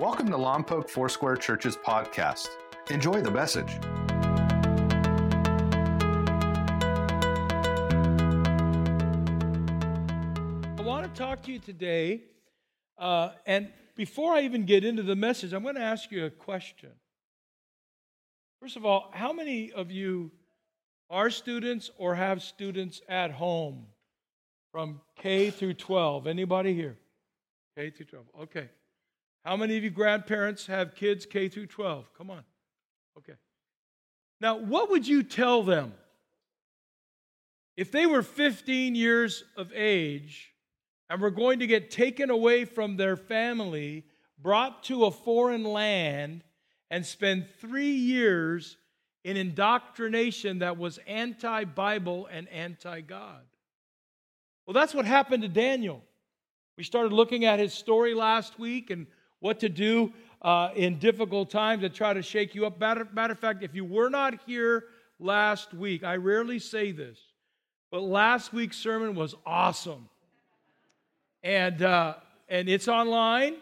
Welcome to Lompoc Foursquare Church's podcast. Enjoy the message. I want to talk to you today, uh, and before I even get into the message, I'm going to ask you a question. First of all, how many of you are students or have students at home from K through 12? Anybody here? K through 12. Okay. How many of you grandparents have kids K through 12? Come on. Okay. Now, what would you tell them if they were 15 years of age and were going to get taken away from their family, brought to a foreign land, and spend three years in indoctrination that was anti Bible and anti God? Well, that's what happened to Daniel. We started looking at his story last week and what to do uh, in difficult times to try to shake you up. Matter, matter of fact, if you were not here last week, I rarely say this, but last week's sermon was awesome. And, uh, and it's online,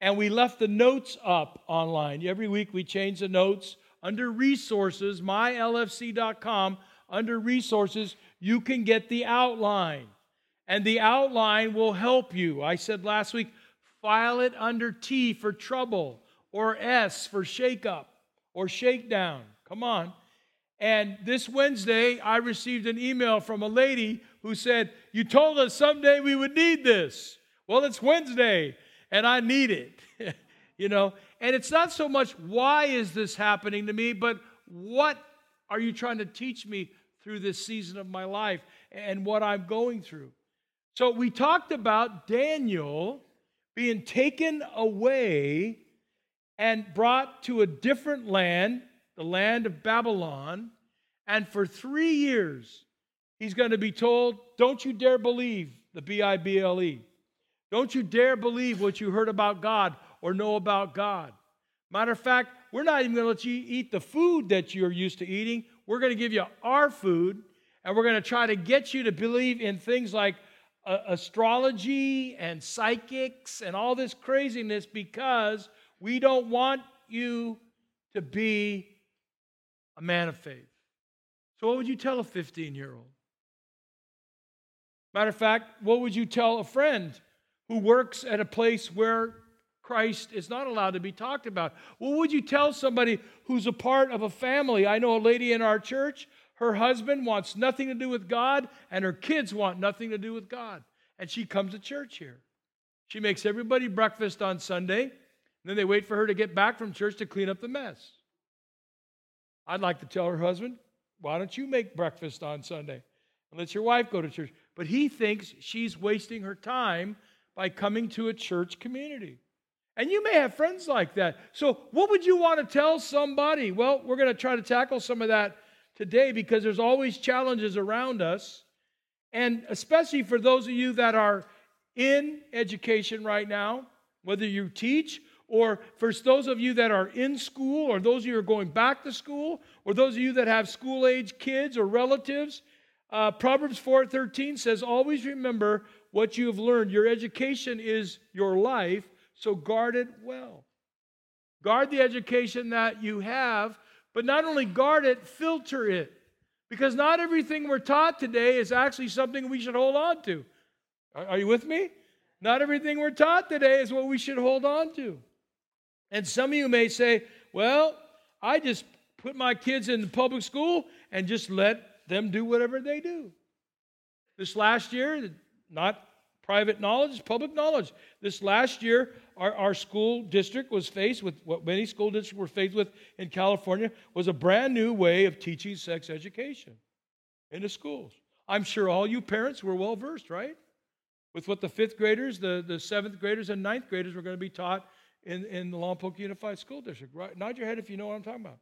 and we left the notes up online. Every week we change the notes. Under resources, mylfc.com, under resources, you can get the outline. And the outline will help you. I said last week, file it under T for trouble, or S for shake up, or shakedown. Come on. And this Wednesday, I received an email from a lady who said, You told us someday we would need this. Well, it's Wednesday, and I need it. you know, and it's not so much why is this happening to me, but what are you trying to teach me through this season of my life and what I'm going through? So we talked about Daniel being taken away and brought to a different land, the land of Babylon. And for three years, he's going to be told, Don't you dare believe the B I B L E. Don't you dare believe what you heard about God or know about God. Matter of fact, we're not even going to let you eat the food that you're used to eating. We're going to give you our food, and we're going to try to get you to believe in things like uh, astrology and psychics and all this craziness because we don't want you to be a man of faith. So, what would you tell a 15 year old? Matter of fact, what would you tell a friend who works at a place where Christ is not allowed to be talked about? What would you tell somebody who's a part of a family? I know a lady in our church, her husband wants nothing to do with God, and her kids want nothing to do with God. And she comes to church here. She makes everybody breakfast on Sunday, and then they wait for her to get back from church to clean up the mess. I'd like to tell her husband, why don't you make breakfast on Sunday and let your wife go to church? But he thinks she's wasting her time by coming to a church community. And you may have friends like that. So, what would you want to tell somebody? Well, we're going to try to tackle some of that today because there's always challenges around us. And especially for those of you that are in education right now, whether you teach or for those of you that are in school or those of you who are going back to school or those of you that have school age kids or relatives uh, proverbs 4.13 says always remember what you have learned your education is your life so guard it well guard the education that you have but not only guard it filter it. Because not everything we're taught today is actually something we should hold on to. Are, you with me? Not everything we're taught today is what we should hold on to. And some of you may say, well, I just put my kids in the public school and just let them do whatever they do. This last year, not private knowledge, public knowledge. This last year, our, our school district was faced with what many school districts were faced with in California was a brand new way of teaching sex education in the schools. I'm sure all you parents were well versed, right? With what the fifth graders, the, the seventh graders, and ninth graders were going to be taught in, in the Lompoc Unified School District. Right? Nod your head if you know what I'm talking about.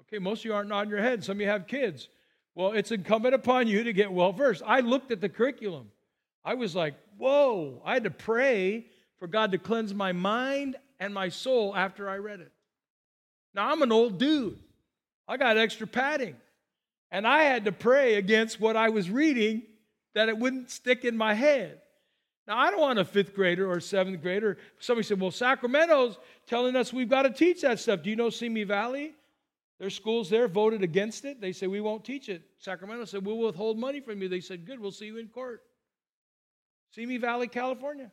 Okay, most of you aren't nodding your head. Some of you have kids. Well, it's incumbent upon you to get well versed. I looked at the curriculum. I was like, whoa, I had to pray for God to cleanse my mind and my soul after I read it. Now, I'm an old dude. I got extra padding. And I had to pray against what I was reading that it wouldn't stick in my head. Now, I don't want a fifth grader or seventh grader. Somebody said, well, Sacramento's telling us we've got to teach that stuff. Do you know Simi Valley? Their schools there voted against it. They said, we won't teach it. Sacramento said, we'll withhold money from you. They said, good, we'll see you in court. Simi Valley, California.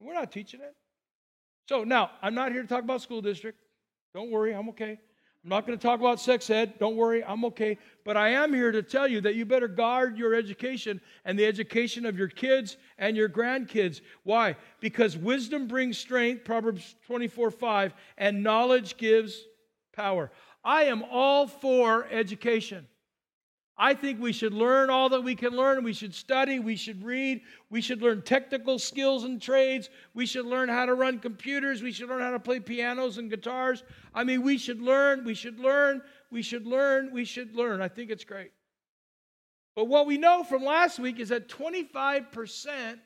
We're not teaching it. So now, I'm not here to talk about school district. Don't worry, I'm okay. I'm not going to talk about sex ed. Don't worry, I'm okay. But I am here to tell you that you better guard your education and the education of your kids and your grandkids. Why? Because wisdom brings strength, Proverbs 24 5, and knowledge gives power. I am all for education. I think we should learn all that we can learn. We should study. We should read. We should learn technical skills and trades. We should learn how to run computers. We should learn how to play pianos and guitars. I mean, we should learn. We should learn. We should learn. We should learn. I think it's great. But what we know from last week is that 25%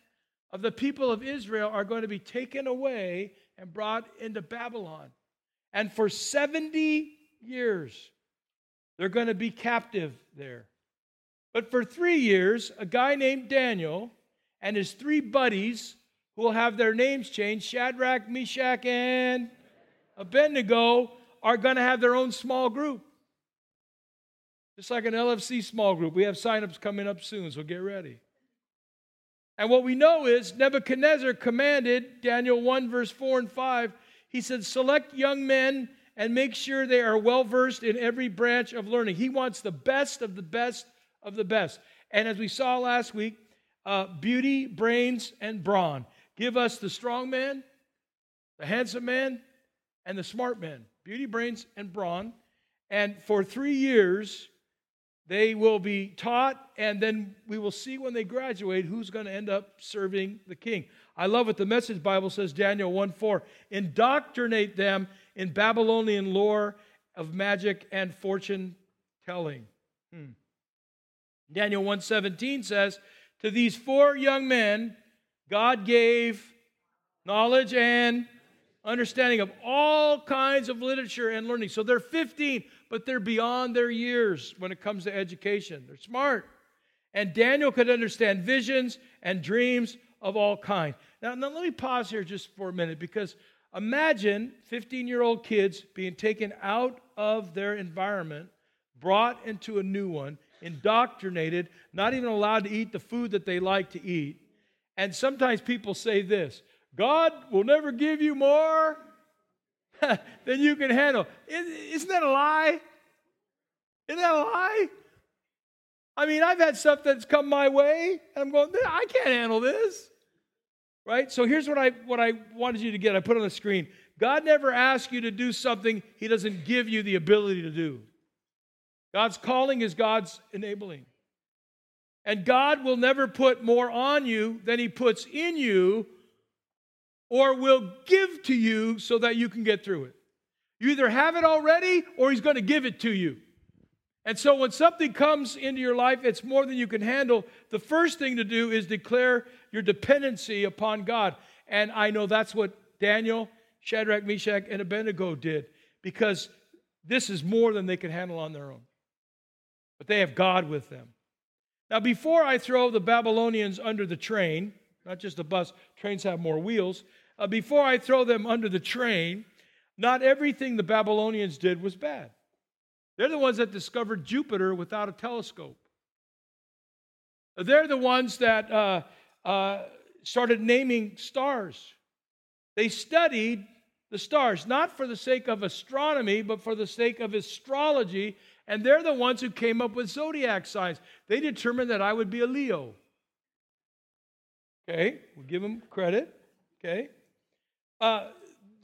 of the people of Israel are going to be taken away and brought into Babylon. And for 70 years, they're going to be captive there. But for three years, a guy named Daniel and his three buddies, who will have their names changed Shadrach, Meshach, and Abednego, are going to have their own small group. Just like an LFC small group. We have signups coming up soon, so get ready. And what we know is Nebuchadnezzar commanded, Daniel 1, verse 4 and 5, he said, Select young men and make sure they are well versed in every branch of learning. He wants the best of the best of the best. And as we saw last week, uh, beauty, brains, and brawn. Give us the strong man, the handsome man, and the smart man. Beauty, brains, and brawn. And for three years, they will be taught, and then we will see when they graduate who's going to end up serving the king. I love what the Message Bible says, Daniel 1 4. Indoctrinate them in Babylonian lore of magic and fortune telling. Hmm. Daniel 1:17 says, "To these four young men God gave knowledge and understanding of all kinds of literature and learning." So they're 15, but they're beyond their years when it comes to education. They're smart. And Daniel could understand visions and dreams of all kinds. Now, now let me pause here just for a minute because Imagine 15 year old kids being taken out of their environment, brought into a new one, indoctrinated, not even allowed to eat the food that they like to eat. And sometimes people say this God will never give you more than you can handle. Isn't that a lie? Isn't that a lie? I mean, I've had stuff that's come my way, and I'm going, I can't handle this. Right? So here's what I what I wanted you to get. I put on the screen. God never asks you to do something he doesn't give you the ability to do. God's calling is God's enabling. And God will never put more on you than he puts in you or will give to you so that you can get through it. You either have it already or he's going to give it to you. And so when something comes into your life, it's more than you can handle. The first thing to do is declare your dependency upon God. And I know that's what Daniel, Shadrach, Meshach, and Abednego did because this is more than they could handle on their own. But they have God with them. Now, before I throw the Babylonians under the train, not just a bus, trains have more wheels. Uh, before I throw them under the train, not everything the Babylonians did was bad. They're the ones that discovered Jupiter without a telescope. They're the ones that uh, uh, started naming stars. They studied the stars, not for the sake of astronomy, but for the sake of astrology. And they're the ones who came up with zodiac signs. They determined that I would be a Leo. Okay, we'll give them credit. Okay. Uh,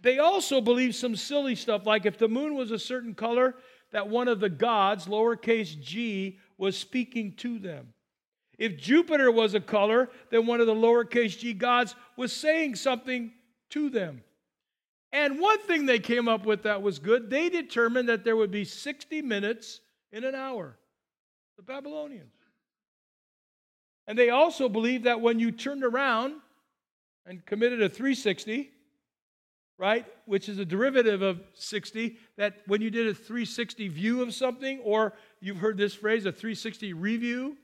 they also believed some silly stuff, like if the moon was a certain color, that one of the gods, lowercase g, was speaking to them. If Jupiter was a color, then one of the lowercase g gods was saying something to them. And one thing they came up with that was good, they determined that there would be 60 minutes in an hour. The Babylonians. And they also believed that when you turned around and committed a 360, right, which is a derivative of 60, that when you did a 360 view of something, or you've heard this phrase, a 360 review,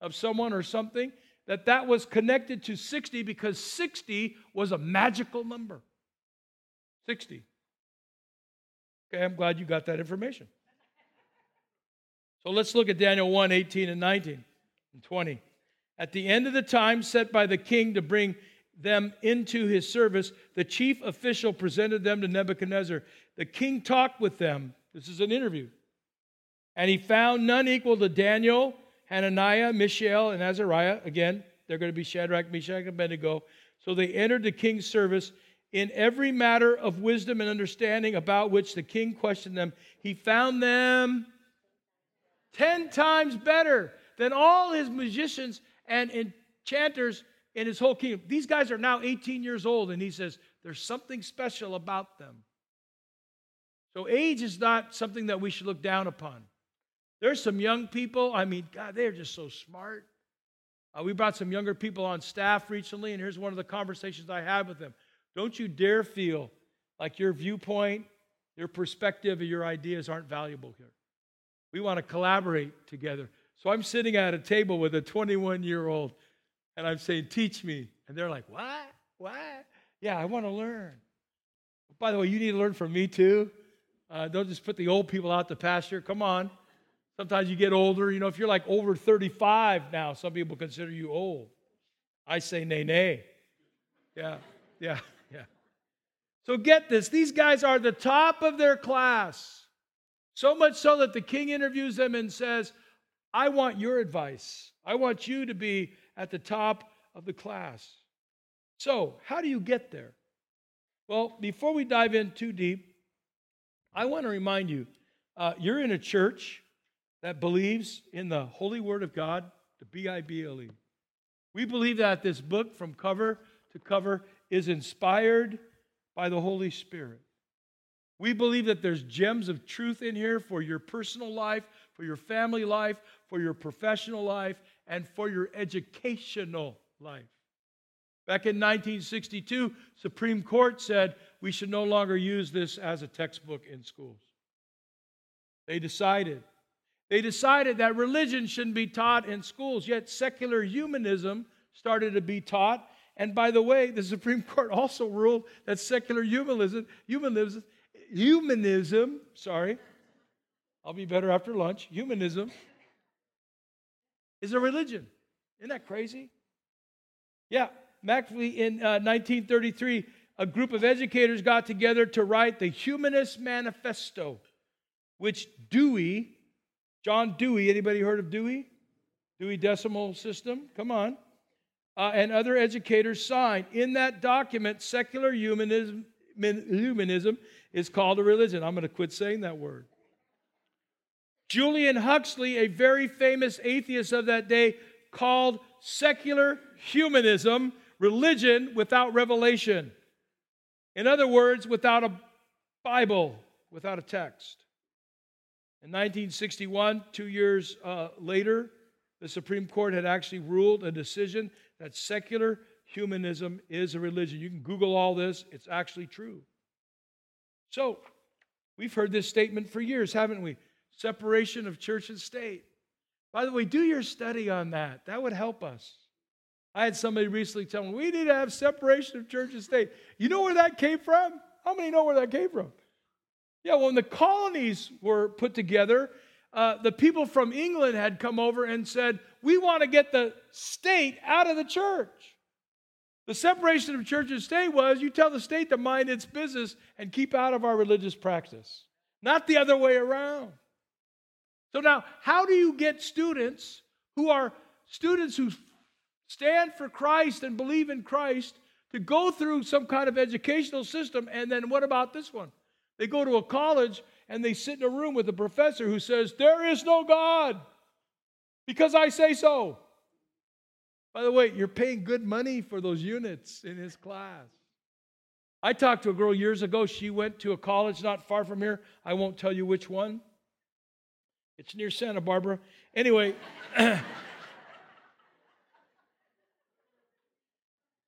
of someone or something, that that was connected to 60 because 60 was a magical number. 60. Okay, I'm glad you got that information. So let's look at Daniel 1 18 and 19 and 20. At the end of the time set by the king to bring them into his service, the chief official presented them to Nebuchadnezzar. The king talked with them. This is an interview. And he found none equal to Daniel, Hananiah, Mishael, and Azariah. Again, they're going to be Shadrach, Meshach, and Abednego. So they entered the king's service in every matter of wisdom and understanding about which the king questioned them. He found them ten times better than all his magicians and enchanters in his whole kingdom. These guys are now 18 years old, and he says there's something special about them. So, age is not something that we should look down upon. There's some young people, I mean, God, they're just so smart. Uh, we brought some younger people on staff recently, and here's one of the conversations I had with them. Don't you dare feel like your viewpoint, your perspective, or your ideas aren't valuable here. We want to collaborate together. So I'm sitting at a table with a 21 year old, and I'm saying, Teach me. And they're like, What? What? Yeah, I want to learn. By the way, you need to learn from me too. Uh, don't just put the old people out to pasture. Come on. Sometimes you get older. You know, if you're like over 35 now, some people consider you old. I say nay, nay. Yeah, yeah, yeah. So get this these guys are the top of their class. So much so that the king interviews them and says, I want your advice. I want you to be at the top of the class. So, how do you get there? Well, before we dive in too deep, I want to remind you uh, you're in a church that believes in the holy word of God, the B I B L E. We believe that this book, from cover to cover, is inspired by the Holy Spirit. We believe that there's gems of truth in here for your personal life, for your family life, for your professional life, and for your educational life. Back in 1962, Supreme Court said we should no longer use this as a textbook in schools. They decided. They decided that religion shouldn't be taught in schools, yet secular humanism started to be taught. And by the way, the Supreme Court also ruled that secular humanism, humanism, humanism, sorry, I'll be better after lunch, humanism is a religion. Isn't that crazy? Yeah, Actually, in uh, 1933, a group of educators got together to write the Humanist Manifesto, which Dewey, John Dewey, anybody heard of Dewey? Dewey Decimal System? Come on. Uh, and other educators signed. In that document, secular humanism, humanism is called a religion. I'm going to quit saying that word. Julian Huxley, a very famous atheist of that day, called secular humanism religion without revelation. In other words, without a Bible, without a text. In 1961, two years uh, later, the Supreme Court had actually ruled a decision that secular humanism is a religion. You can Google all this, it's actually true. So, we've heard this statement for years, haven't we? Separation of church and state. By the way, do your study on that. That would help us. I had somebody recently tell me, we need to have separation of church and state. You know where that came from? How many know where that came from? Yeah, when the colonies were put together, uh, the people from England had come over and said, We want to get the state out of the church. The separation of church and state was you tell the state to mind its business and keep out of our religious practice, not the other way around. So, now, how do you get students who are students who stand for Christ and believe in Christ to go through some kind of educational system. And then what about this one? They go to a college and they sit in a room with a professor who says, There is no God because I say so. By the way, you're paying good money for those units in his class. I talked to a girl years ago. She went to a college not far from here. I won't tell you which one. It's near Santa Barbara. Anyway,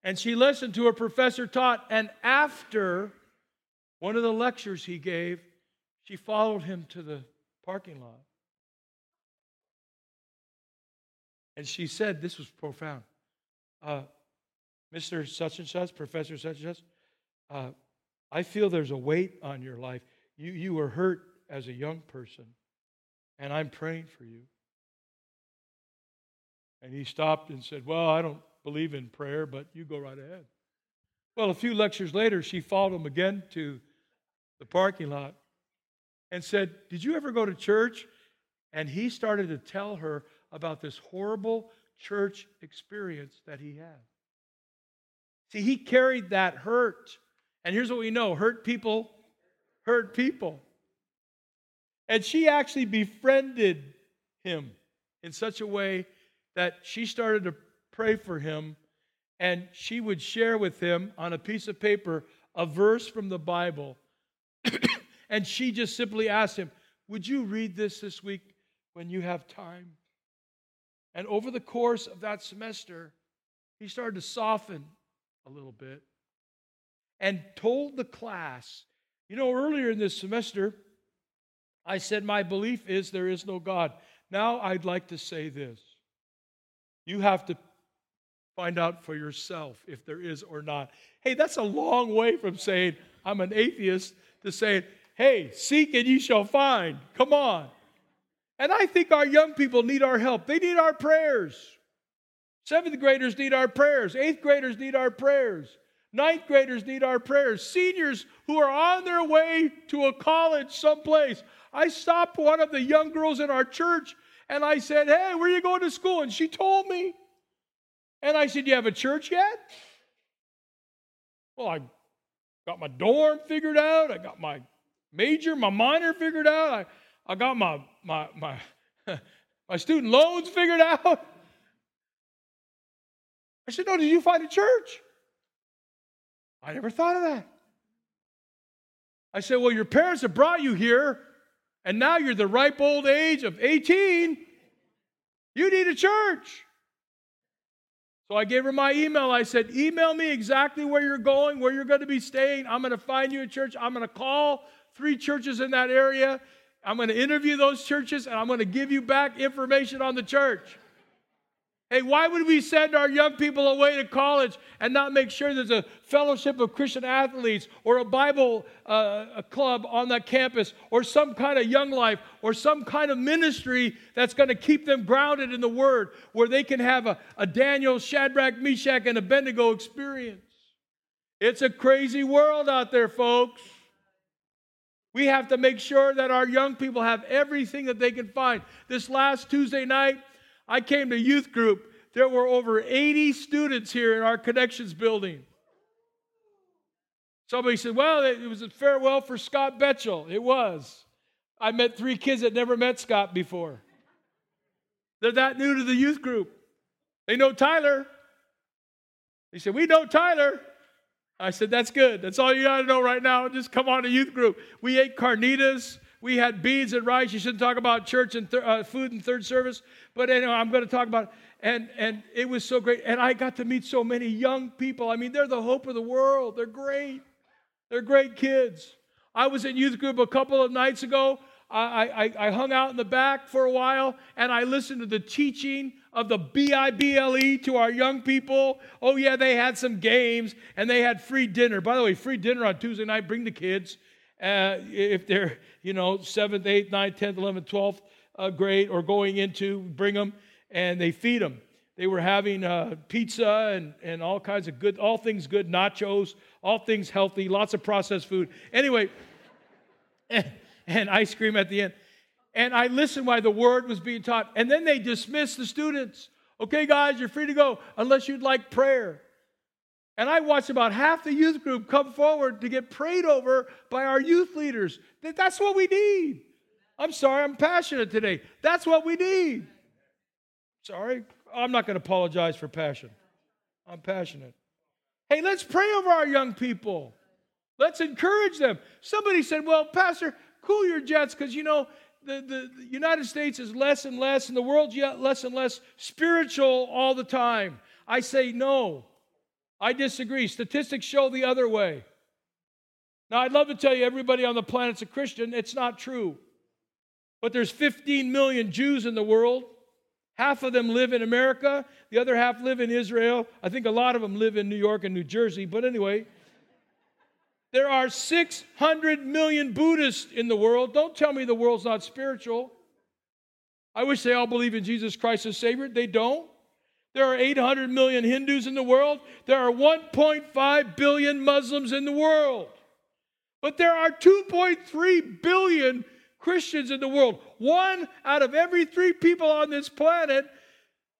And she listened to her professor taught, and after one of the lectures he gave, she followed him to the parking lot. And she said, This was profound. uh, Mr. Such and Such, Professor Such and Such, uh, I feel there's a weight on your life. You, you were hurt as a young person, and I'm praying for you. And he stopped and said, Well, I don't believe in prayer, but you go right ahead. Well, a few lectures later, she followed him again to the parking lot and said, Did you ever go to church? And he started to tell her about this horrible church experience that he had. See, he carried that hurt. And here's what we know hurt people hurt people. And she actually befriended him in such a way that she started to pray for him and she would share with him on a piece of paper a verse from the Bible. and she just simply asked him, Would you read this this week when you have time? And over the course of that semester, he started to soften a little bit and told the class, You know, earlier in this semester, I said, My belief is there is no God. Now I'd like to say this. You have to find out for yourself if there is or not. Hey, that's a long way from saying, I'm an atheist, to saying, hey, seek and you shall find. Come on. And I think our young people need our help. They need our prayers. Seventh graders need our prayers. Eighth graders need our prayers. Ninth graders need our prayers. Seniors who are on their way to a college someplace. I stopped one of the young girls in our church and I said, Hey, where are you going to school? And she told me. And I said, You have a church yet? Well, I got my dorm figured out. I got my major, my minor figured out. I, I got my, my, my, my student loans figured out. I said, No, did you find a church? I never thought of that. I said, Well, your parents have brought you here, and now you're the ripe old age of 18. You need a church. So I gave her my email. I said, Email me exactly where you're going, where you're going to be staying. I'm going to find you a church. I'm going to call three churches in that area. I'm going to interview those churches and I'm going to give you back information on the church. Hey, why would we send our young people away to college and not make sure there's a fellowship of Christian athletes or a Bible uh, a club on that campus or some kind of young life or some kind of ministry that's going to keep them grounded in the Word where they can have a, a Daniel, Shadrach, Meshach, and Abednego experience? It's a crazy world out there, folks. We have to make sure that our young people have everything that they can find. This last Tuesday night, I came to youth group. There were over 80 students here in our connections building. Somebody said, Well, it was a farewell for Scott Betchel. It was. I met three kids that never met Scott before. They're that new to the youth group. They know Tyler. They said, We know Tyler. I said, That's good. That's all you got to know right now. Just come on to youth group. We ate carnitas. We had beads and rice. You shouldn't talk about church and th- uh, food and third service, but anyway, I'm going to talk about. It. And and it was so great. And I got to meet so many young people. I mean, they're the hope of the world. They're great. They're great kids. I was in youth group a couple of nights ago. I, I, I hung out in the back for a while and I listened to the teaching of the B I B L E to our young people. Oh, yeah, they had some games and they had free dinner. By the way, free dinner on Tuesday night, bring the kids. Uh, if they're, you know, 7th, 8th, 9th, 10th, 11th, 12th uh, grade or going into, bring them and they feed them. They were having uh, pizza and, and all kinds of good, all things good, nachos, all things healthy, lots of processed food. Anyway, and, and ice cream at the end. And I listened while the word was being taught. And then they dismissed the students. Okay, guys, you're free to go unless you'd like prayer. And I watched about half the youth group come forward to get prayed over by our youth leaders. That's what we need. I'm sorry, I'm passionate today. That's what we need. Sorry, I'm not going to apologize for passion. I'm passionate. Hey, let's pray over our young people. Let's encourage them. Somebody said, Well, Pastor, cool your jets because you know the, the, the, United States is less and less, and the world's less and less spiritual all the time. I say no. I disagree. Statistics show the other way. Now, I'd love to tell you everybody on the planet's a Christian. It's not true. But there's 15 million Jews in the world. Half of them live in America, the other half live in Israel. I think a lot of them live in New York and New Jersey, but anyway. There are 600 million Buddhists in the world. Don't tell me the world's not spiritual. I wish they all believe in Jesus Christ as Savior. They don't. There are 800 million Hindus in the world. There are 1.5 billion Muslims in the world. But there are 2.3 billion Christians in the world. One out of every three people on this planet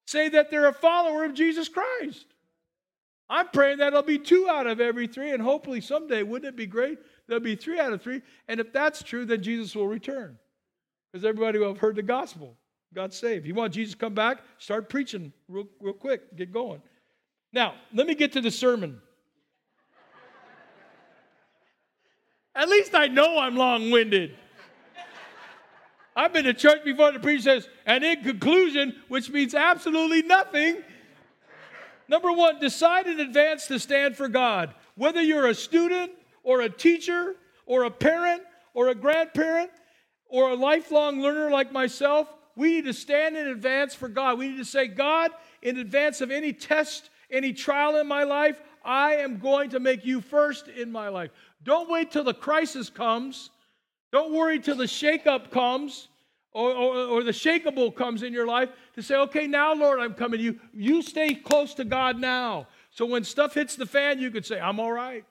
say that they're a follower of Jesus Christ. I'm praying that it'll be two out of every three, and hopefully someday, wouldn't it be great? There'll be three out of three. And if that's true, then Jesus will return. Because everybody will have heard the gospel. God saved. You want Jesus to come back, start preaching real, real quick. Get going. Now, let me get to the sermon. At least I know I'm long winded. I've been to church before the preacher says, and in conclusion, which means absolutely nothing. Number one, decide in advance to stand for God. Whether you're a student or a teacher or a parent or a grandparent or a lifelong learner like myself, we need to stand in advance for God. We need to say, God, in advance of any test, any trial in my life, I am going to make you first in my life. Don't wait till the crisis comes. Don't worry till the shakeup comes or, or, or, the shakable comes in your life to say, okay, now, Lord, I'm coming to you. You stay close to God now. So when stuff hits the fan, you could say, I'm all right.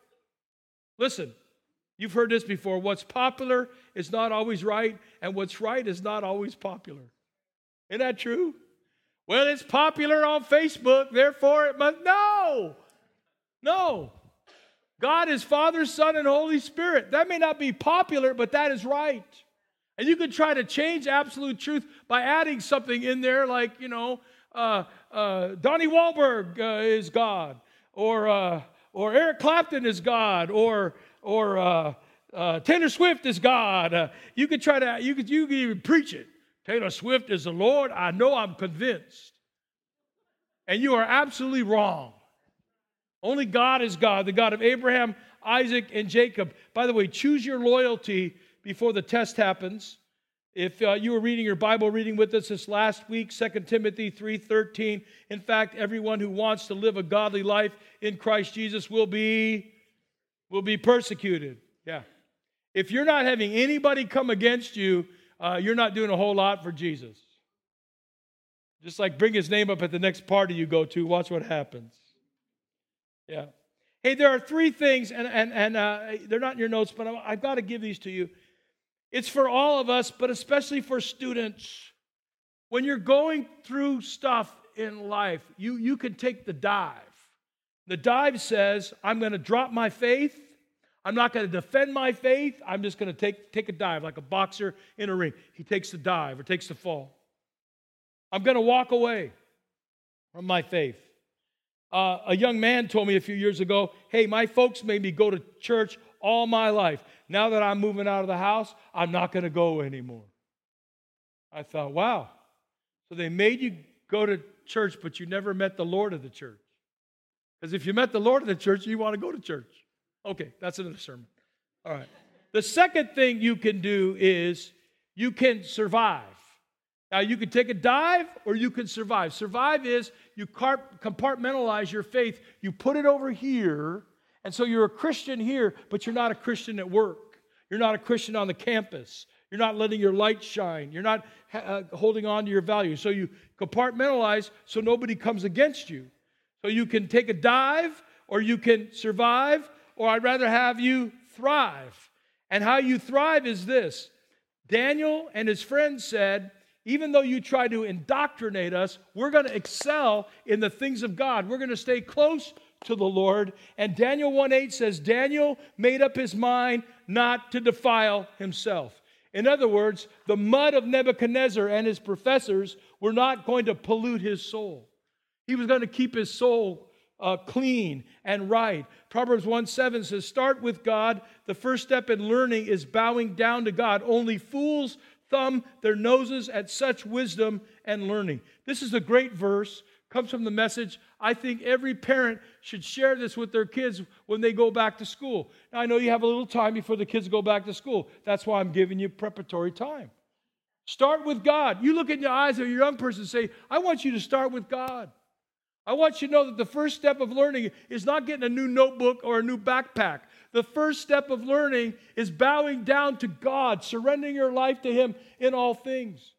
Listen, you've heard this before. What's popular is not always right, and what's right is not always popular. Isn't that true? Well, it's popular on Facebook, therefore it must. No! No. God is Father, Son, and Holy Spirit. That may not be popular, but that is right. And you could try to change absolute truth by adding something in there, like, you know, uh, uh, Donnie Wahlberg uh, is God, or, uh, or Eric Clapton is God, or, or uh, uh, Taylor Swift is God. you could try to, you could, you could even preach it. Taylor Swift is the Lord. I know I'm convinced. And you are absolutely wrong. Only God is God, the God of Abraham, Isaac, and Jacob. By the way, choose your loyalty before the test happens. If uh, you were reading your Bible reading with us this last week, 2 Timothy 3:13, in fact, everyone who wants to live a godly life in Christ Jesus will be will be persecuted. Yeah. If you're not having anybody come against you, uh, you're not doing a whole lot for Jesus. Just like bring his name up at the next party you go to, watch what happens. Yeah. Hey, there are three things, and, and, and uh, they're not in your notes, but I've got to give these to you. It's for all of us, but especially for students. When you're going through stuff in life, you, you can take the dive. The dive says, I'm going to drop my faith. I'm not going to defend my faith. I'm just going to take, take a dive like a boxer in a ring. He takes the dive or takes the fall. I'm going to walk away from my faith. Uh, a young man told me a few years ago, Hey, my folks made me go to church all my life. Now that I'm moving out of the house, I'm not going to go anymore. I thought, wow. So they made you go to church, but you never met the Lord of the church. Because if you met the Lord of the church, you want to go to church. Okay, that's another sermon. All right. The second thing you can do is you can survive. Now, you can take a dive or you can survive. Survive is you compartmentalize your faith, you put it over here, and so you're a Christian here, but you're not a Christian at work. You're not a Christian on the campus. You're not letting your light shine. You're not uh, holding on to your values. So you compartmentalize so nobody comes against you. So you can take a dive or you can survive, or I'd rather have you thrive. And how you thrive is this Daniel and his friends said, even though you try to indoctrinate us, we're going to excel in the things of God. We're going to stay close to the Lord. And Daniel 1 8 says, Daniel made up his mind not to defile himself. In other words, the mud of Nebuchadnezzar and his professors were not going to pollute his soul. He was going to keep his soul uh, clean and right. Proverbs 1 7 says, Start with God. The first step in learning is bowing down to God. Only fools thumb their noses at such wisdom and learning. This is a great verse, comes from the message. I think every parent should share this with their kids when they go back to school. Now, I know you have a little time before the kids go back to school. That's why I'm giving you preparatory time. Start with God. You look in the eyes of your young person and say, I want you to start with God. I want you to know that the first step of learning is not getting a new notebook or a new backpack. The first step of learning is bowing down to God, surrendering your life to Him in all things.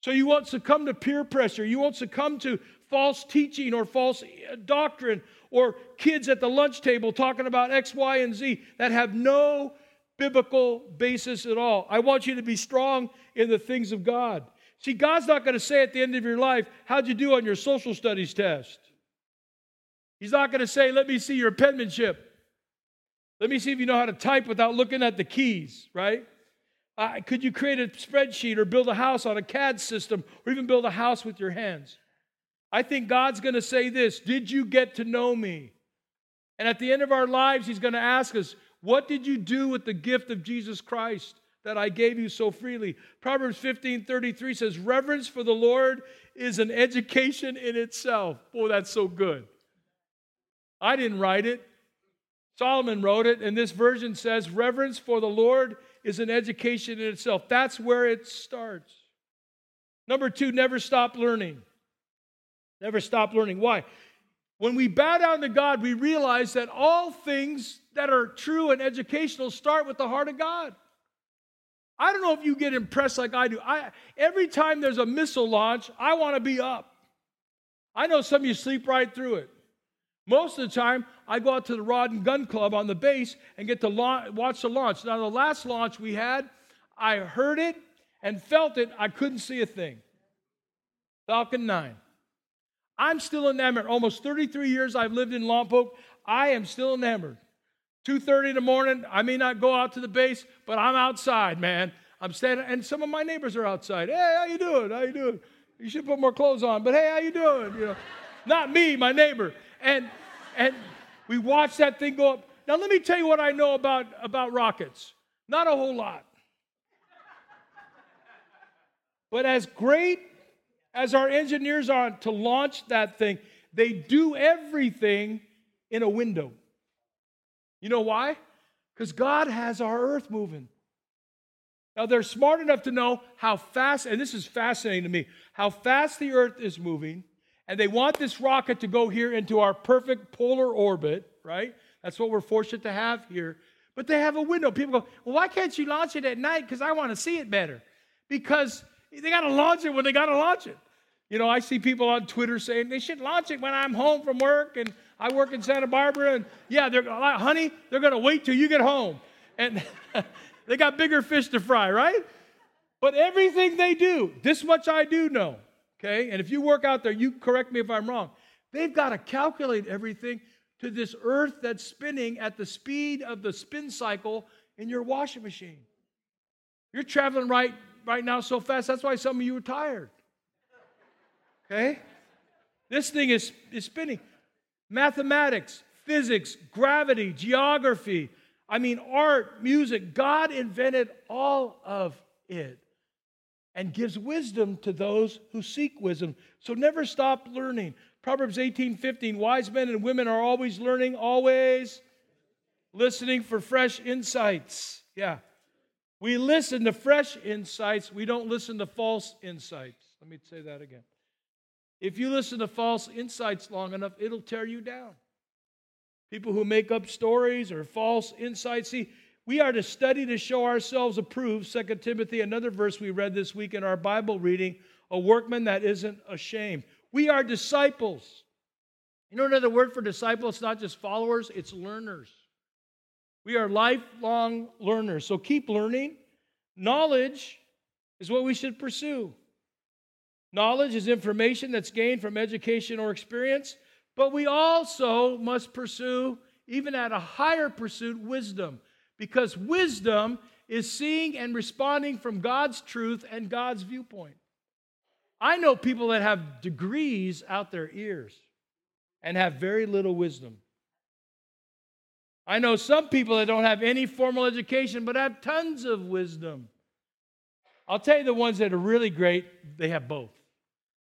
So you won't succumb to peer pressure. You won't succumb to false teaching or false eh, doctrine or kids at the lunch table talking about X, Y, and Z that have no biblical basis at all. I want you to be strong in the things of God. See, God's not going to say at the end of your life, How'd you do on your social studies test? He's not going to say, Let me see your penmanship. Let me see if you know how to type without looking at the keys, right? Uh, could you create a spreadsheet or build a house on a CAD system or even build a house with your hands? I think God's going to say this Did you get to know me? And at the end of our lives, He's going to ask us, What did you do with the gift of Jesus Christ that I gave you so freely? Proverbs 15 33 says, Reverence for the Lord is an education in itself. Boy, that's so good. I didn't write it. Solomon wrote it, and this version says, Reverence for the Lord is an education in itself. That's where it starts. Number two, never stop learning. Never stop learning. Why? When we bow down to God, we realize that all things that are true and educational start with the heart of God. I don't know if you get impressed like I do. I, every time there's a missile launch, I want to be up. I know some of you sleep right through it. Most of the time, I go out to the Rod and Gun Club on the base and get to watch the launch. Now, the last launch we had, I heard it and felt it. I couldn't see a thing. Falcon 9. I'm still enamored. Almost 33 years I've lived in Lompoc. I am still enamored. 2:30 in the morning, I may not go out to the base, but I'm outside, man. I'm standing, and some of my neighbors are outside. Hey, how you doing? How you doing? You should put more clothes on, but hey, how you doing? You know, not me, my neighbor. And and we watched that thing go up. Now let me tell you what I know about, about rockets. Not a whole lot. But as great as our engineers are to launch that thing, they do everything in a window. You know why? Because God has our earth moving. Now, they're smart enough to know how fast, and this is fascinating to me, how fast the earth is moving and they want this rocket to go here into our perfect polar orbit, right? That's what we're fortunate to have here. But they have a window. People go, well, why can't you launch it at night? Because I want to see it better. Because they got to launch it when they got to launch it. You know, I see people on Twitter saying they should launch it when I'm home from work and I work in Santa Barbara. And yeah, they're honey, they're going to wait till you get home. And they got bigger fish to fry, right? But everything they do, this much I do know okay? And if you work out there, you correct me if I'm wrong. They've got to calculate everything to this earth that's spinning at the speed of the spin cycle in your washing machine. You're traveling right right now so fast, that's why some of you are tired. Okay? This thing is, is spinning. Mathematics, physics, gravity, geography, I mean, art, music, God invented all of it and gives wisdom to those who seek wisdom. So never stop learning. Proverbs 18 15, wise men and women are always learning, always listening for fresh insights. Yeah. We listen to fresh insights, we don't listen to false insights. Let me say that again. If you listen to false insights long enough, it'll tear you down. People who make up stories or false insights. See, we are to study to show ourselves approved. 2 Timothy, another verse we read this week in our Bible reading, a workman that isn't ashamed. We are disciples. You know another word for disciple? It's not just followers, it's learners. We are lifelong learners. So keep learning. Knowledge is what we should pursue. Knowledge is information that's gained from education or experience, but we also must pursue, even at a higher pursuit, wisdom because wisdom is seeing and responding from God's truth and God's viewpoint. I know people that have degrees out their ears and have very little wisdom. I know some people that don't have any formal education but have tons of wisdom. I'll tell you the ones that are really great, they have both.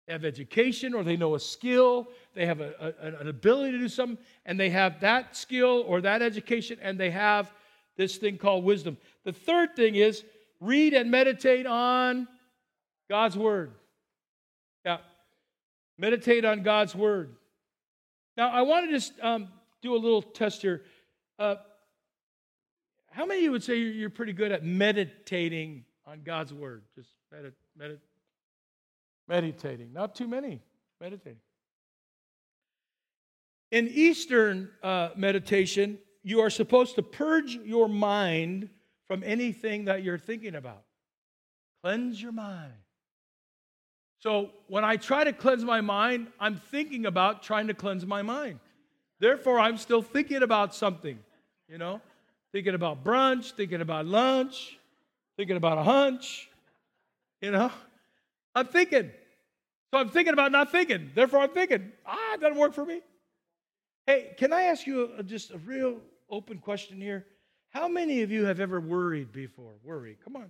They have education or they know a skill, they have a, a, an ability to do something, and they have that skill or that education, and they have this thing called wisdom. The third thing is read and meditate on God's Word. Yeah. Meditate on God's Word. Now, I want to just um, do a little test here. Uh, how many of you would say you're pretty good at meditating on God's Word? Just medit, medit, meditating. Not too many meditating. In Eastern uh, meditation, you are supposed to purge your mind from anything that you're thinking about. Cleanse your mind. So when I try to cleanse my mind, I'm thinking about trying to cleanse my mind. Therefore, I'm still thinking about something, you know, thinking about brunch, thinking about lunch, thinking about a hunch, you know. I'm thinking. So I'm thinking about not thinking. Therefore, I'm thinking, ah, it doesn't work for me. Hey, can I ask you just a real open question here? How many of you have ever worried before? Worry. Come on.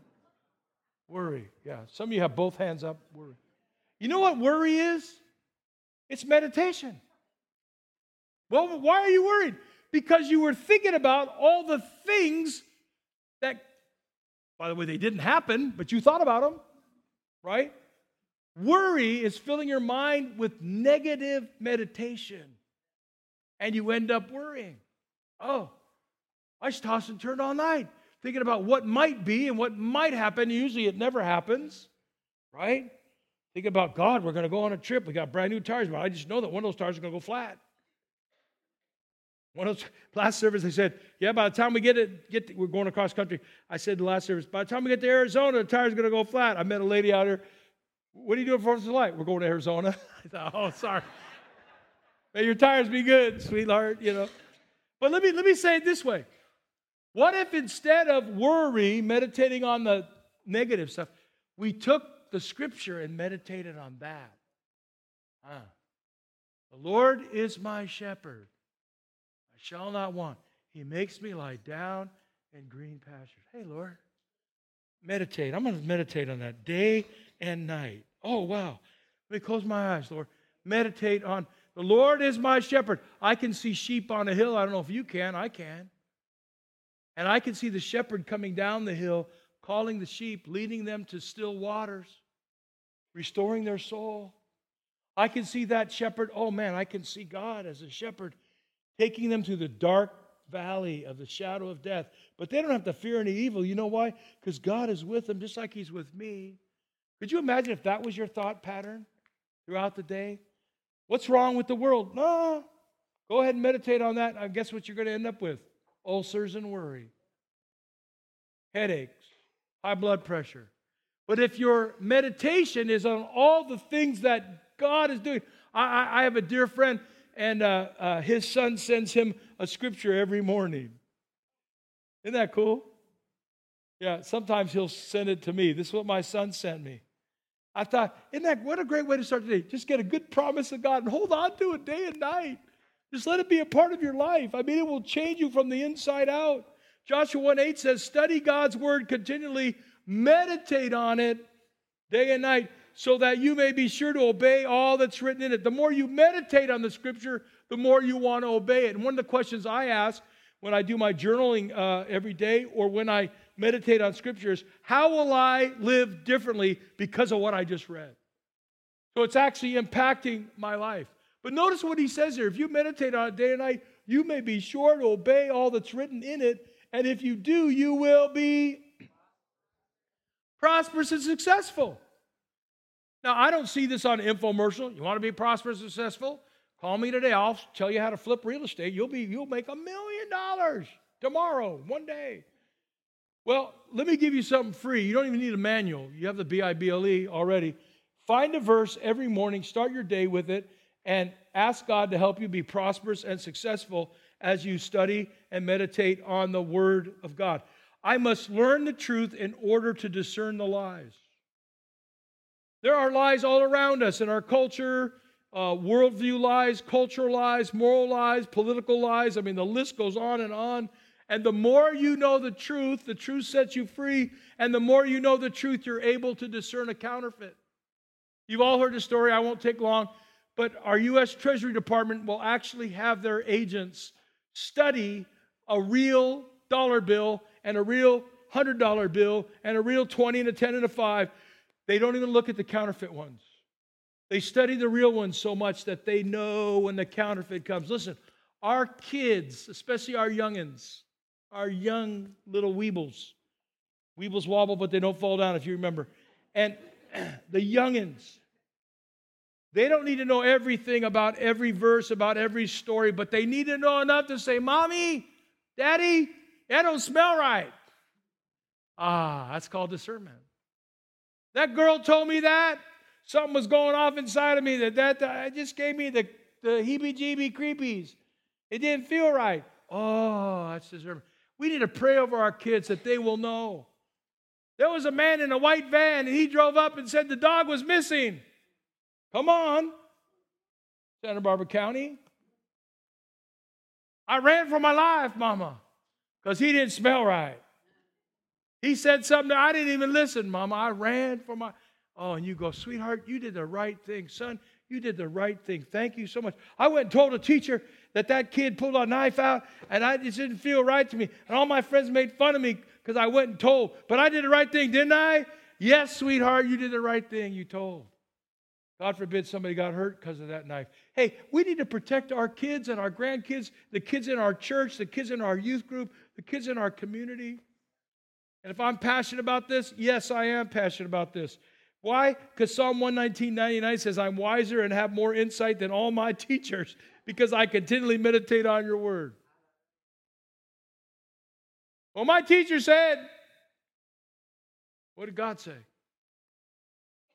Worry. Yeah. Some of you have both hands up. Worry. You know what worry is? It's meditation. Well, why are you worried? Because you were thinking about all the things that, by the way, they didn't happen, but you thought about them, right? Worry is filling your mind with negative meditation, and you end up worrying. Oh, I just tossed and turned all night thinking about what might be and what might happen. Usually it never happens, right? Thinking about God, we're going to go on a trip. We got brand new tires, but I just know that one of those tires is going to go flat. One of those last service, they said, "Yeah, by the time we get it, get to, we're going across country." I said the last service, "By the time we get to Arizona, the tire's going to go flat." I met a lady out here. What are you doing for of July? We're going to Arizona. I thought, "Oh, sorry. May your tires be good, sweetheart." You know. But let me let me say it this way: What if instead of worry, meditating on the negative stuff, we took the Scripture and meditated on that? Huh. The Lord is my shepherd I shall not want. He makes me lie down in green pastures. Hey, Lord, meditate. I'm going to meditate on that day and night. Oh, wow. Let me close my eyes, Lord. Meditate on the Lord is my shepherd. I can see sheep on a hill. I don't know if you can. I can. And I can see the shepherd coming down the hill, calling the sheep, leading them to still waters, restoring their soul. I can see that shepherd. Oh man, I can see God as a shepherd taking them to the dark valley of the shadow of death. But they don't have to fear any evil. You know why? Because God is with them just like He's with me. Could you imagine if that was your thought pattern throughout the day? What's wrong with the world? No. Go ahead and meditate on that. I guess what you're going to end up with? Ulcers and worry, headaches, high blood pressure. But if your meditation is on all the things that God is doing, I, I, have a dear friend and uh, uh, his son sends him a scripture every morning. Isn't that cool? Yeah, sometimes he'll send it to me. This is what my son sent me. I thought, isn't that what a great way to start today? Just get a good promise of God and hold on to it day and night. Just let it be a part of your life. I mean, it will change you from the inside out. Joshua 1 8 says, Study God's word continually, meditate on it day and night so that you may be sure to obey all that's written in it. The more you meditate on the scripture, the more you want to obey it. And one of the questions I ask when I do my journaling uh, every day or when I meditate on scriptures, how will I live differently because of what I just read? So it's actually impacting my life. But notice what he says here. If you meditate on it day and night, you may be sure to obey all that's written in it. And if you do, you will be prosperous and successful. Now, I don't see this on infomercial. You want to be prosperous and successful? Call me today. I'll tell you how to flip real estate. You'll be you'll make a million dollars tomorrow, one day. Well, let me give you something free. You don't even need a manual. You have the B I B L E already. Find a verse every morning, start your day with it, and ask God to help you be prosperous and successful as you study and meditate on the Word of God. I must learn the truth in order to discern the lies. There are lies all around us in our culture, uh, worldview lies, cultural lies, moral lies, political lies. I mean, the list goes on and on. And the more you know the truth, the truth sets you free. And the more you know the truth, you're able to discern a counterfeit. You've all heard the story, I won't take long, but our U.S. Treasury Department will actually have their agents study a real dollar bill and a real $100 bill and a real 20 and a 10 and a 5 They don't even look at the counterfeit ones. They study the real ones so much that they know when the counterfeit comes. Listen, our kids, especially our youngins, our young little weebles, weebles wobble, but they don't fall down, if you remember. And the youngins, they don't need to know everything about every verse, about every story, but they need to know enough to say, Mommy, Daddy, that don't smell right. Ah, that's called discernment. That girl told me that. Something was going off inside of me that that, that just gave me the, the heebie jeebie creepies. It didn't feel right. Oh, that's discernment. We need to pray over our kids that they will know. There was a man in a white van and he drove up and said the dog was missing. Come on, Santa Barbara County. I ran for my life, Mama, because he didn't smell right. He said something, I didn't even listen, Mama. I ran for my. Oh, and you go, sweetheart, you did the right thing. Son, you did the right thing. Thank you so much. I went and told a teacher that that kid pulled a knife out, and I just didn't feel right to me. And all my friends made fun of me because I went and told. But I did the right thing, didn't I? Yes, sweetheart, you did the right thing. You told. God forbid somebody got hurt because of that knife. Hey, we need to protect our kids and our grandkids, the kids in our church, the kids in our youth group, the kids in our community. And if I'm passionate about this, yes, I am passionate about this. Why? Because Psalm 119.99 says, I'm wiser and have more insight than all my teachers because I continually meditate on your word. Well, my teacher said, what did God say?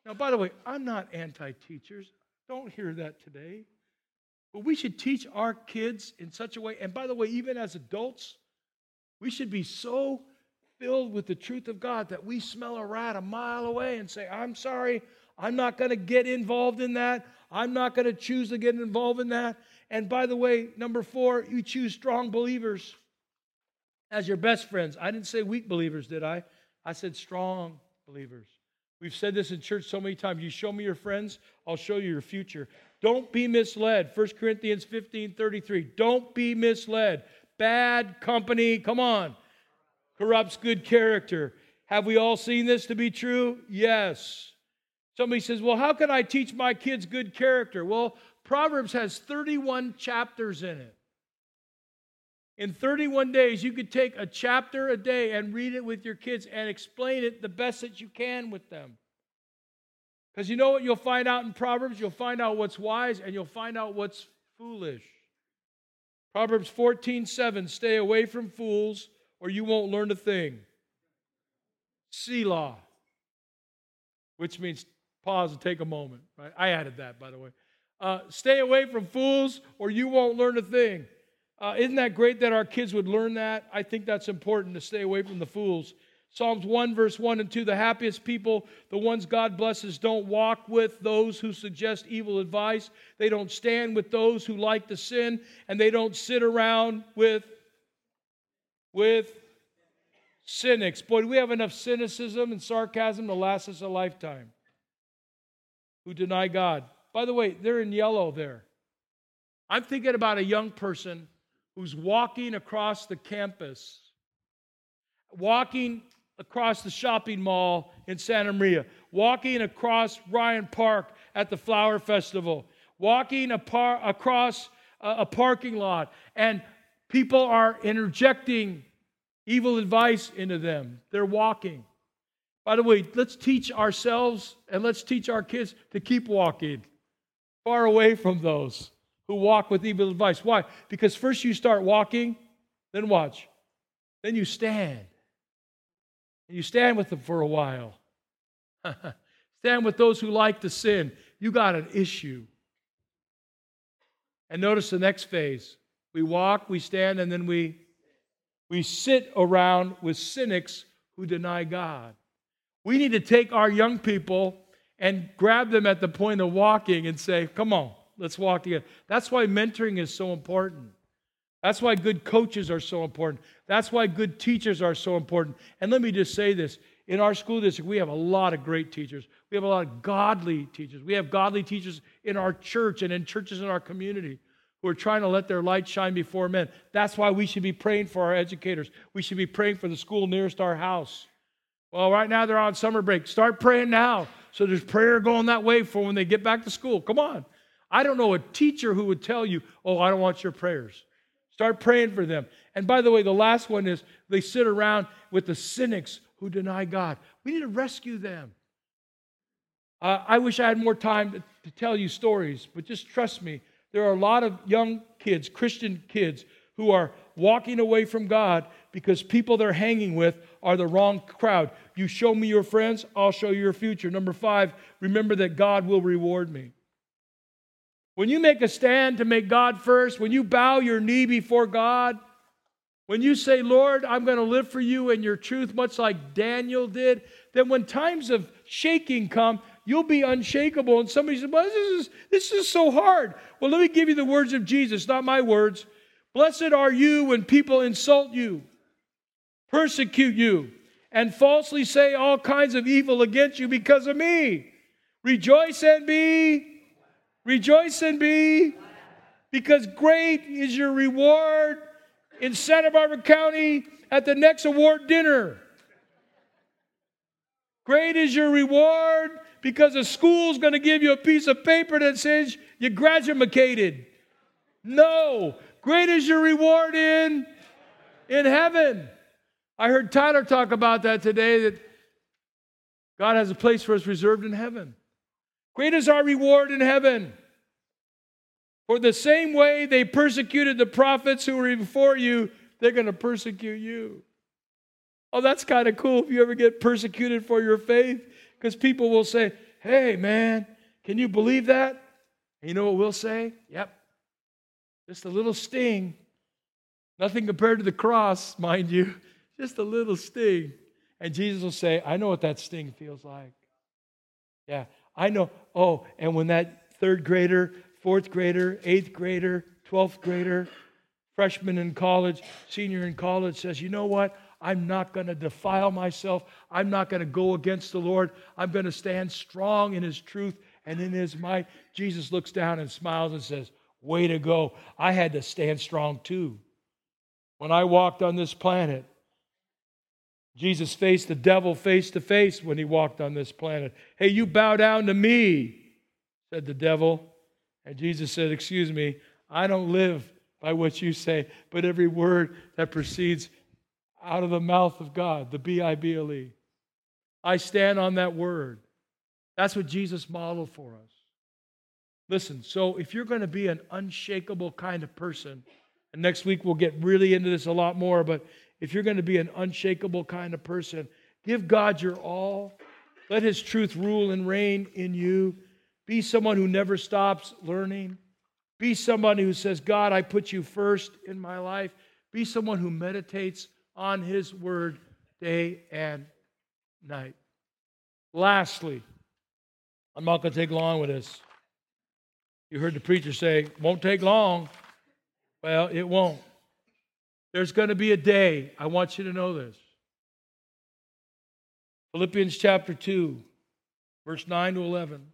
Now, by the way, I'm not anti teachers. Don't hear that today. But we should teach our kids in such a way. And by the way, even as adults, we should be so filled with the truth of God that we smell a rat a mile away and say, I'm sorry, I'm not going to get involved in that. I'm not going to choose to get involved in that. And by the way, number four, you choose strong believers as your best friends. I didn't say weak believers, did I? I said strong believers. We've said this in church so many times. You show me your friends, I'll show you your future. Don't be misled. 1 Corinthians 15 33. Don't be misled. Bad company, come on, corrupts good character. Have we all seen this to be true? Yes. Somebody says, Well, how can I teach my kids good character? Well, Proverbs has 31 chapters in it. In 31 days, you could take a chapter a day and read it with your kids and explain it the best that you can with them. Because you know what you'll find out in Proverbs? You'll find out what's wise and you'll find out what's foolish. Proverbs 14 7 Stay away from fools, or you won't learn a thing. Selah, which means pause and take a moment. Right? I added that, by the way. Uh, stay away from fools, or you won't learn a thing. Uh, isn't that great that our kids would learn that? I think that's important to stay away from the fools. Psalms 1, verse 1 and 2 The happiest people, the ones God blesses, don't walk with those who suggest evil advice. They don't stand with those who like to sin, and they don't sit around with, with cynics. Boy, do we have enough cynicism and sarcasm to last us a lifetime who deny God. By the way, they're in yellow there. I'm thinking about a young person who's walking across the campus, walking across the shopping mall in Santa Maria, walking across Ryon Park at the Flower Festival, walking across a, a parking lot, and people are interjecting evil advice into them. They're walking. By the way, let's teach ourselves and let's teach our kids to keep walking far away from those who walk with evil advice. Why? Because first you start walking, then watch. Then you stand. And you stand with them for a while. stand with those who like to sin. You got an issue. And notice the next phase. We walk, we stand, and then we we sit around with cynics who deny God. We need to take our young people and grab them at the point of walking and say, Come on, Let's walk together. That's why mentoring is so important. That's why good coaches are so important. That's why good teachers are so important. And let me just say this in our school district, we have a lot of great teachers. We have a lot of godly teachers. We have godly teachers in our church and in churches in our community who are trying to let their light shine before men. That's why we should be praying for our educators. We should be praying for the school nearest our house. Well, right now they're on summer break. Start praying now So there's prayer going that way for when they get back to school. Come on. I don't know a teacher who would tell you, oh, I don't want your prayers. Start praying for them. And by the way, the last one is they sit around with the cynics who deny God. We need to rescue them. Uh, I wish I had more time to, to tell you stories, but just trust me, there are a lot of young kids, Christian kids, who are walking away from God because people they're hanging with are the wrong crowd. You show me your friends, I'll show you your future. Number five, remember that God will reward me. When you make a stand to make God first, when you bow your knee before God, when you say, Lord, I'm going to live for you and your truth, much like Daniel did, then when times of shaking come, you'll be unshakable. And somebody says, Well, this is, this is so hard. Well, let me give you the words of Jesus, not my words. Blessed are you when people insult you, persecute you, and falsely say all kinds of evil against you because of me. Rejoice and be, rejoice and be, because great is your reward in Santa Barbara County at the next award dinner. Great is your reward because a school's going to give you a piece of paper that says you graduated. No, great is your reward in in heaven. I heard Tyler talk about that today that God has a place for us reserved in heaven. Great is our reward in heaven. For the same way they persecuted the prophets who were before you, they're going to persecute you. Oh, that's kind of cool if you ever get persecuted for your faith, because people will say, Hey, man, can you believe that? And you know what we'll say? Yep. Just a little sting. Nothing compared to the cross, mind you. Just a little sting. And Jesus will say, I know what that sting feels like. Yeah, I know. Oh, and when that third grader fourth grader, eighth grader, 12th grader, freshman in college, senior in college says, you know what? I'm not going to defile myself. I'm not going to go against the Lord. I'm going to stand strong in His truth and in His might. Jesus looks down and smiles and says, Way to go. I had to stand strong too. When I walked on this planet, Jesus faced the devil face to face when he walked on this planet. Hey, you bow down to me, said the devil. And Jesus said, Excuse me, I don't live by what you say, but every word that proceeds out of the mouth of God, the B I B L E. I stand on that word. That's what Jesus modeled for us. Listen, so if you're going to be an unshakable kind of person, and next week we'll get really into this a lot more, but if you're going to be an unshakable kind of person, give God your all. Let His truth rule and reign in you. Be someone who never stops learning. Be someone who says, God, I put you first in my life. Be someone who meditates on his word day and night. Lastly, I'm not going to take long with this. You heard the preacher say, won't take long. Well, it won't. There's going to be a day. I want you to know this. Philippians chapter 2, verse 9 to 11.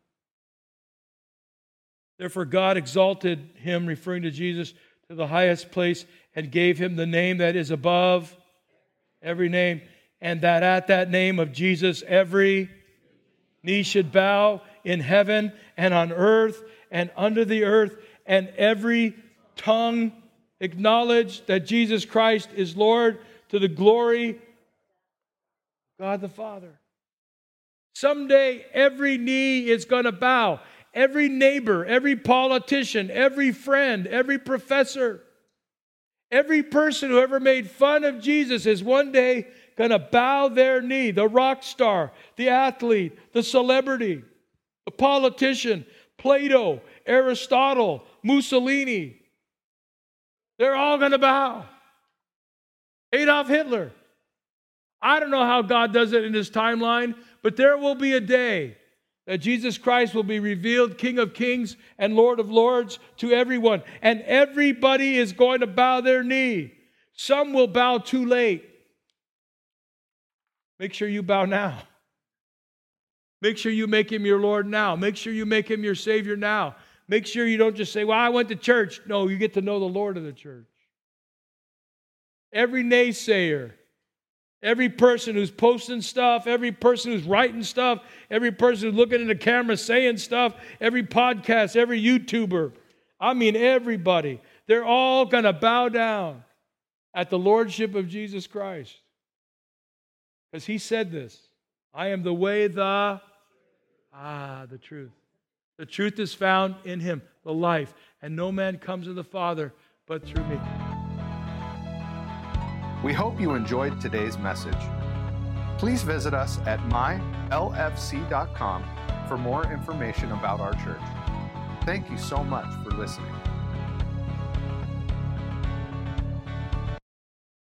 Therefore, God exalted him, referring to Jesus, to the highest place and gave him the name that is above every name, and that at that name of Jesus, every knee should bow in heaven and on earth and under the earth, and every tongue acknowledge that Jesus Christ is Lord to the glory of God the Father. Someday every knee is going to bow every neighbor, every politician, every friend, every professor, every person who ever made fun of Jesus is one day going to bow their knee. The rock star, the athlete, the celebrity, the politician, Plato, Aristotle, Mussolini. They're all going to bow. Adolf Hitler. I don't know how God does it in his timeline, but there will be a day that Jesus Christ will be revealed King of Kings and Lord of Lords to everyone. And everybody is going to bow their knee. Some will bow too late. Make sure you bow now. Make sure you make him your Lord now. Make sure you make him your Savior now. Make sure you don't just say, Well, I went to church. No, you get to know the Lord of the church. Every naysayer, Every person who's posting stuff, every person who's writing stuff, every person who's looking in the camera saying stuff, every podcast, every YouTuber. I mean, everybody. They're all going to bow down at the Lordship of Jesus Christ. Because he said this I am the way, the, ah, the truth. The truth is found in him, the life. And no man comes to the Father but through me. We hope you enjoyed today's message. Please visit us at mylfc.com for more information about our church. Thank you so much for listening.